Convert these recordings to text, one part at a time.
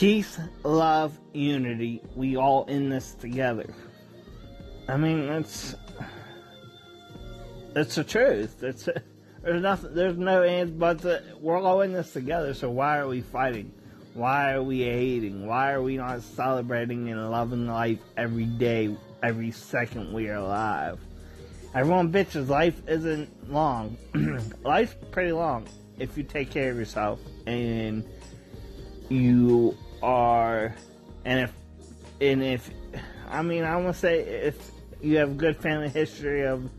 Peace, love, unity. We all in this together. I mean, that's that's the truth. That's there's nothing. There's no ends but the, we're all in this together. So why are we fighting? Why are we hating? Why are we not celebrating and loving life every day, every second we are alive? Everyone bitches life isn't long. Life's pretty long if you take care of yourself and you are and if and if I mean I want to say if you have good family history of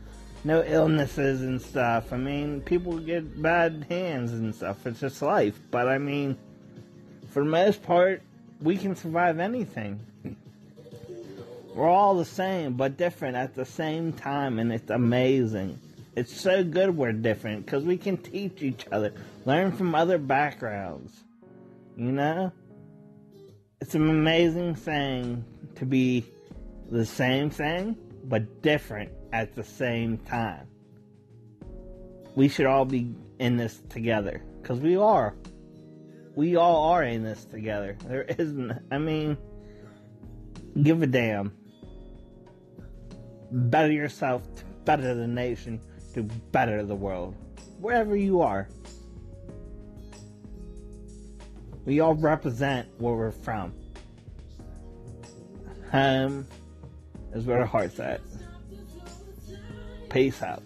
no illnesses and stuff. I mean, people get bad hands and stuff. It's just life. But I mean, for the most part, we can survive anything. We're all the same, but different at the same time, and it's amazing. It's so good we're different because we can teach each other, learn from other backgrounds. You know? It's an amazing thing to be the same thing, but different at the same time. We should all be in this together because we are. We all are in this together. There isn't, I mean, give a damn. Better yourself to better the nation to better the world. Wherever you are. We all represent where we're from. Home is where our heart's at. Peace out.